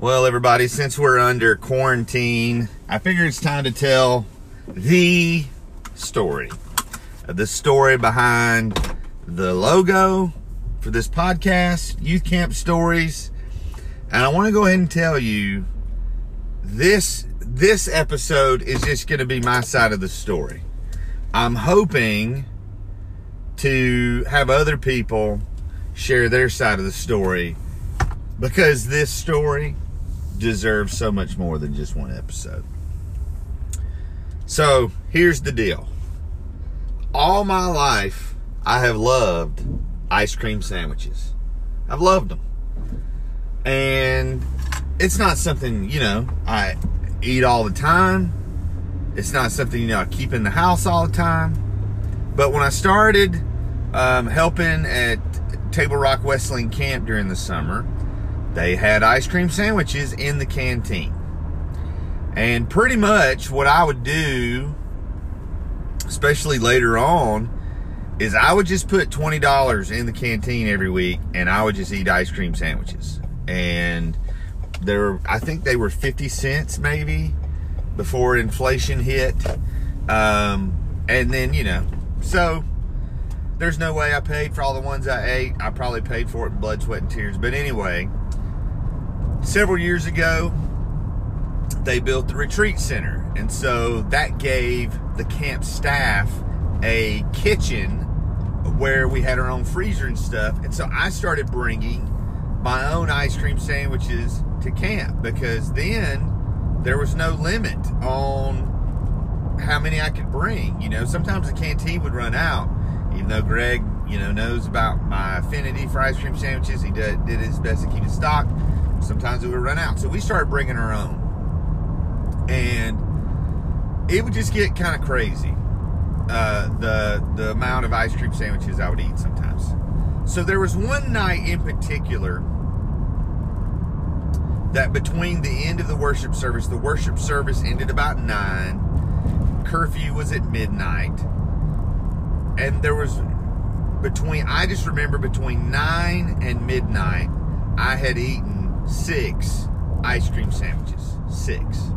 Well, everybody, since we're under quarantine, I figure it's time to tell the story. The story behind the logo for this podcast, Youth Camp Stories. And I want to go ahead and tell you this this episode is just going to be my side of the story. I'm hoping to have other people share their side of the story because this story deserves so much more than just one episode. So here's the deal all my life, I have loved ice cream sandwiches. I've loved them. And it's not something, you know, I eat all the time. It's not something, you know, I keep in the house all the time. But when I started um, helping at Table Rock Wesleyan Camp during the summer, they had ice cream sandwiches in the canteen. And pretty much what I would do, especially later on, is I would just put $20 in the canteen every week and I would just eat ice cream sandwiches. And there, I think they were 50 cents maybe before inflation hit. Um, and then, you know, so there's no way I paid for all the ones I ate. I probably paid for it in blood, sweat, and tears. But anyway, several years ago, they built the retreat center. And so that gave the camp staff a kitchen where we had our own freezer and stuff. And so I started bringing my own ice cream sandwiches to camp because then there was no limit on how many I could bring. You know, sometimes the canteen would run out, even though Greg, you know, knows about my affinity for ice cream sandwiches. He did, did his best to keep it stocked sometimes it would run out. So we started bringing our own, and it would just get kind of crazy. Uh, the the amount of ice cream sandwiches I would eat sometimes. So there was one night in particular that between the end of the worship service, the worship service ended about nine, curfew was at midnight, and there was between I just remember between nine and midnight, I had eaten six ice cream sandwiches. Six.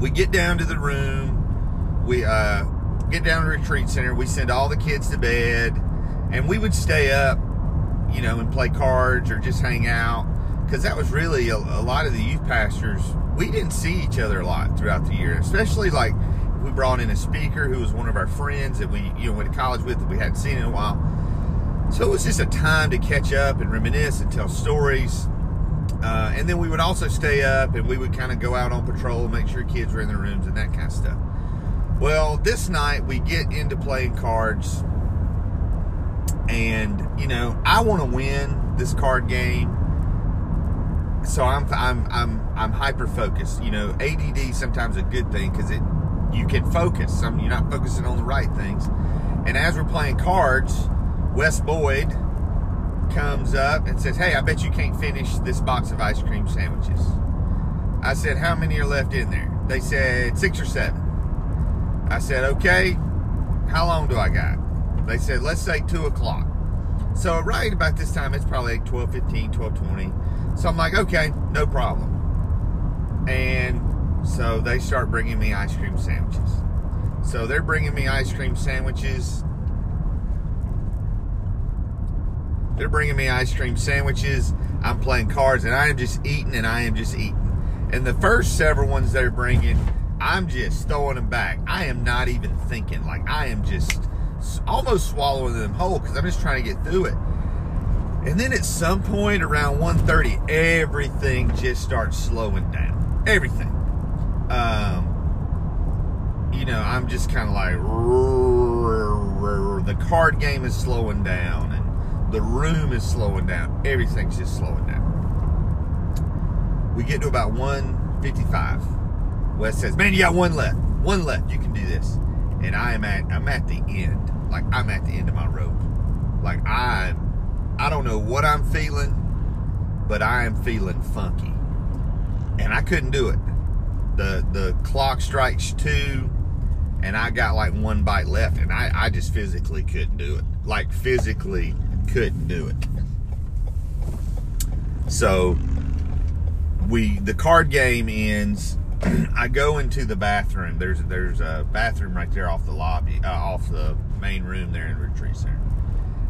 We get down to the room. We uh, get down to the retreat center. We send all the kids to bed, and we would stay up, you know, and play cards or just hang out because that was really a, a lot of the youth pastors. We didn't see each other a lot throughout the year, especially like we brought in a speaker who was one of our friends that we you know went to college with that we hadn't seen in a while so it was just a time to catch up and reminisce and tell stories. Uh, and then we would also stay up and we would kind of go out on patrol, make sure kids were in their rooms and that kind of stuff. Well, this night we get into playing cards, and you know I want to win this card game, so I'm I'm I'm I'm hyper focused. You know, ADD is sometimes a good thing because it you can focus. Some you're not focusing on the right things, and as we're playing cards Wes Boyd comes up and says, Hey, I bet you can't finish this box of ice cream sandwiches. I said, How many are left in there? They said, Six or seven. I said, Okay, how long do I got? They said, Let's say two o'clock. So, right about this time, it's probably like 12 15, 12 20. So, I'm like, Okay, no problem. And so they start bringing me ice cream sandwiches. So, they're bringing me ice cream sandwiches They're bringing me ice cream sandwiches. I'm playing cards, and I am just eating, and I am just eating. And the first several ones they're bringing, I'm just throwing them back. I am not even thinking. Like I am just almost swallowing them whole because I'm just trying to get through it. And then at some point around 1:30, everything just starts slowing down. Everything. Um, you know, I'm just kind of like the card game is slowing down the room is slowing down. Everything's just slowing down. We get to about 155. Wes says, Man, you got one left. One left. You can do this. And I am at I'm at the end. Like I'm at the end of my rope. Like I'm I don't know what I'm feeling, but I am feeling funky. And I couldn't do it. The the clock strikes two and I got like one bite left and I, I just physically couldn't do it. Like physically couldn't do it. So we the card game ends. I go into the bathroom. There's there's a bathroom right there off the lobby, uh, off the main room there in retreat center.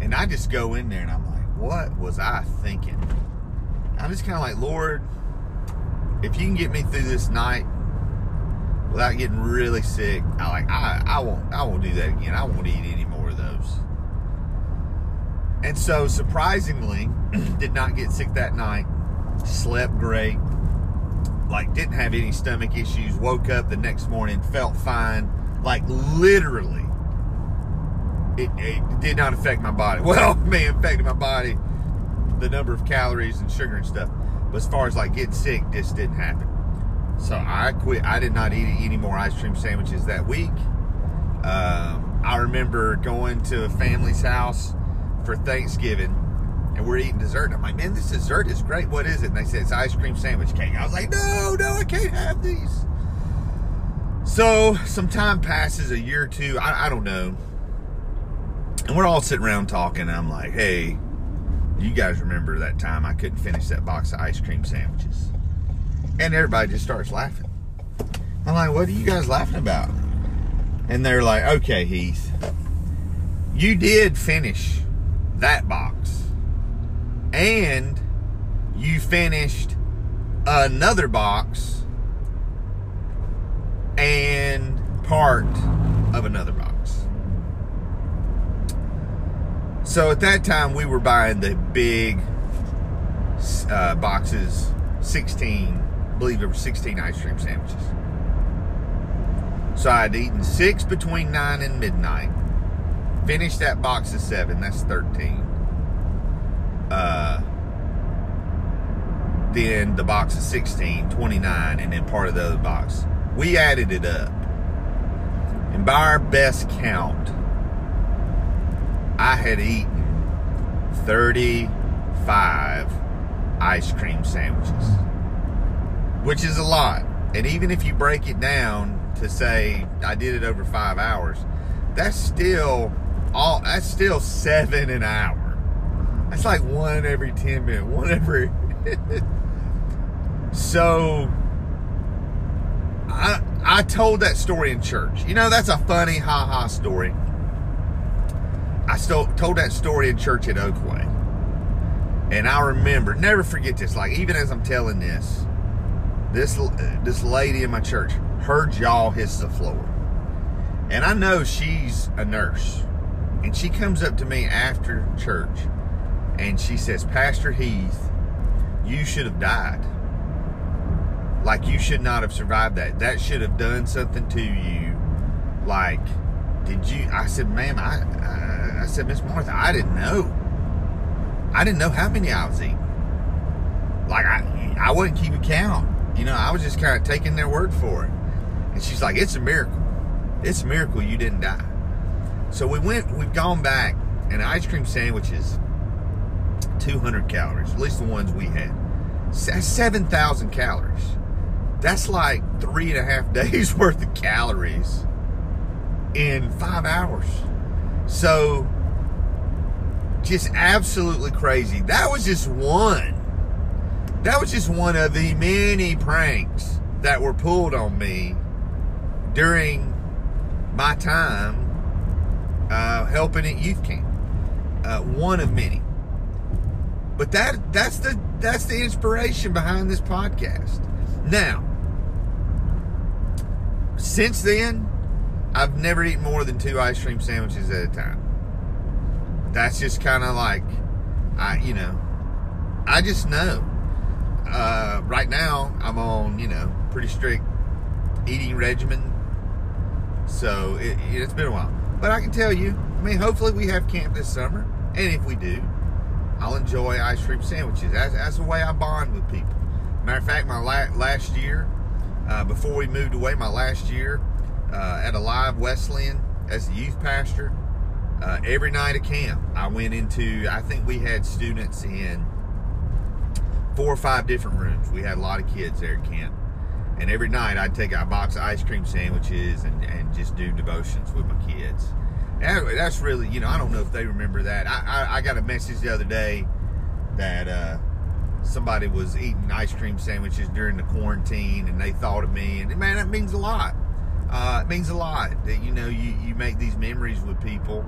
And I just go in there and I'm like, what was I thinking? I'm just kind of like, Lord, if you can get me through this night without getting really sick, I like I I won't I won't do that again. I won't eat any more of those. And so surprisingly, did not get sick that night. Slept great. Like didn't have any stomach issues. Woke up the next morning, felt fine. Like literally. It, it did not affect my body. Well, it may affected my body the number of calories and sugar and stuff. But as far as like getting sick, this didn't happen. So I quit. I did not eat any more ice cream sandwiches that week. Um, I remember going to a family's house for Thanksgiving and we're eating dessert. And I'm like, man, this dessert is great. What is it? And they said it's ice cream sandwich cake. I was like, no, no, I can't have these. So some time passes, a year or two, I, I don't know. And we're all sitting around talking. I'm like, hey, you guys remember that time I couldn't finish that box of ice cream sandwiches? And everybody just starts laughing. I'm like, what are you guys laughing about? And they're like, okay, Heath, you did finish that box. And you finished another box and part of another box. So at that time, we were buying the big uh, boxes, 16, I believe there were 16 ice cream sandwiches. So I'd eaten six between 9 and midnight. Finished that box of seven, that's 13. Uh, then the box of 16, 29, and then part of the other box. We added it up. And by our best count, I had eaten 35 ice cream sandwiches, which is a lot. And even if you break it down to say I did it over five hours, that's still all. That's still seven an hour. That's like one every ten minutes, one every. so I I told that story in church. You know, that's a funny ha ha story. I still told that story in church at Oakway. And I remember, never forget this. Like even as I'm telling this, this this lady in my church, her jaw hits the floor. And I know she's a nurse. And she comes up to me after church and she says, Pastor Heath, you should have died. Like you should not have survived that. That should have done something to you. Like, did you? I said, ma'am, I, I, I said, Miss Martha, I didn't know. I didn't know how many I was eating. Like I, I wouldn't keep a count. You know, I was just kind of taking their word for it. And she's like, it's a miracle. It's a miracle you didn't die. So we went, we've gone back, and ice cream sandwiches, 200 calories, at least the ones we had. 7,000 calories. That's like three and a half days worth of calories in five hours. So, just absolutely crazy. That was just one. That was just one of the many pranks that were pulled on me during my time uh, helping at youth camp. Uh, one of many. But that that's the that's the inspiration behind this podcast. Now, since then, I've never eaten more than two ice cream sandwiches at a time. That's just kind of like, I you know, I just know. Uh, right now, I'm on you know pretty strict eating regimen, so it, it's been a while. But I can tell you, I mean, hopefully we have camp this summer, and if we do, I'll enjoy ice cream sandwiches. That's, that's the way I bond with people. Matter of fact, my la- last year, uh, before we moved away, my last year uh, at Alive Wesleyan as the youth pastor, uh, every night of camp, I went into, I think we had students in four or five different rooms. We had a lot of kids there at camp. And every night I'd take a box of ice cream sandwiches and, and just do devotions with my kids. That's really, you know, I don't know if they remember that. I, I, I got a message the other day that uh, somebody was eating ice cream sandwiches during the quarantine and they thought of me. And man, that means a lot. Uh, it means a lot that you know you, you make these memories with people.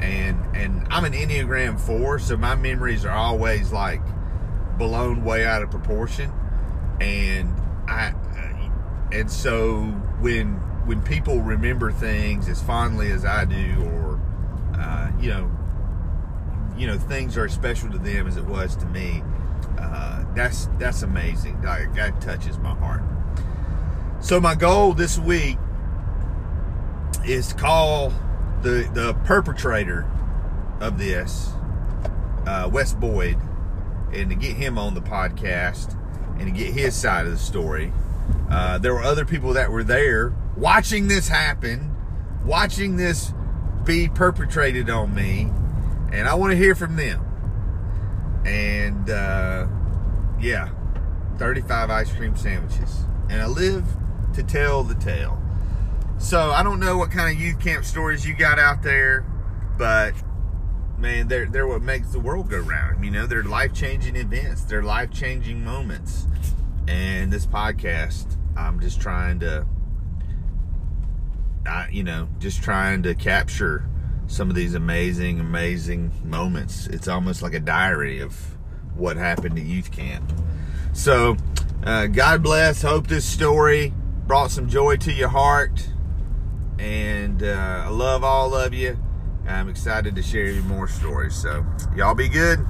And and I'm an Enneagram four, so my memories are always like blown way out of proportion. And I and so when when people remember things as fondly as I do, or uh, you know, you know, things are special to them as it was to me. Uh, that's that's amazing. That, that touches my heart. So my goal this week is to call the the perpetrator of this, uh, Wes Boyd, and to get him on the podcast and to get his side of the story. Uh, there were other people that were there watching this happen, watching this be perpetrated on me, and I want to hear from them. And uh, yeah, 35 ice cream sandwiches. And I live to tell the tale. So I don't know what kind of youth camp stories you got out there, but man, they're they're what makes the world go round. You know, they're life changing events, they're life changing moments. And this podcast, I'm just trying to, I, you know, just trying to capture some of these amazing, amazing moments. It's almost like a diary of what happened at youth camp. So, uh, God bless. Hope this story brought some joy to your heart. And uh, I love all of you. I'm excited to share you more stories. So, y'all be good.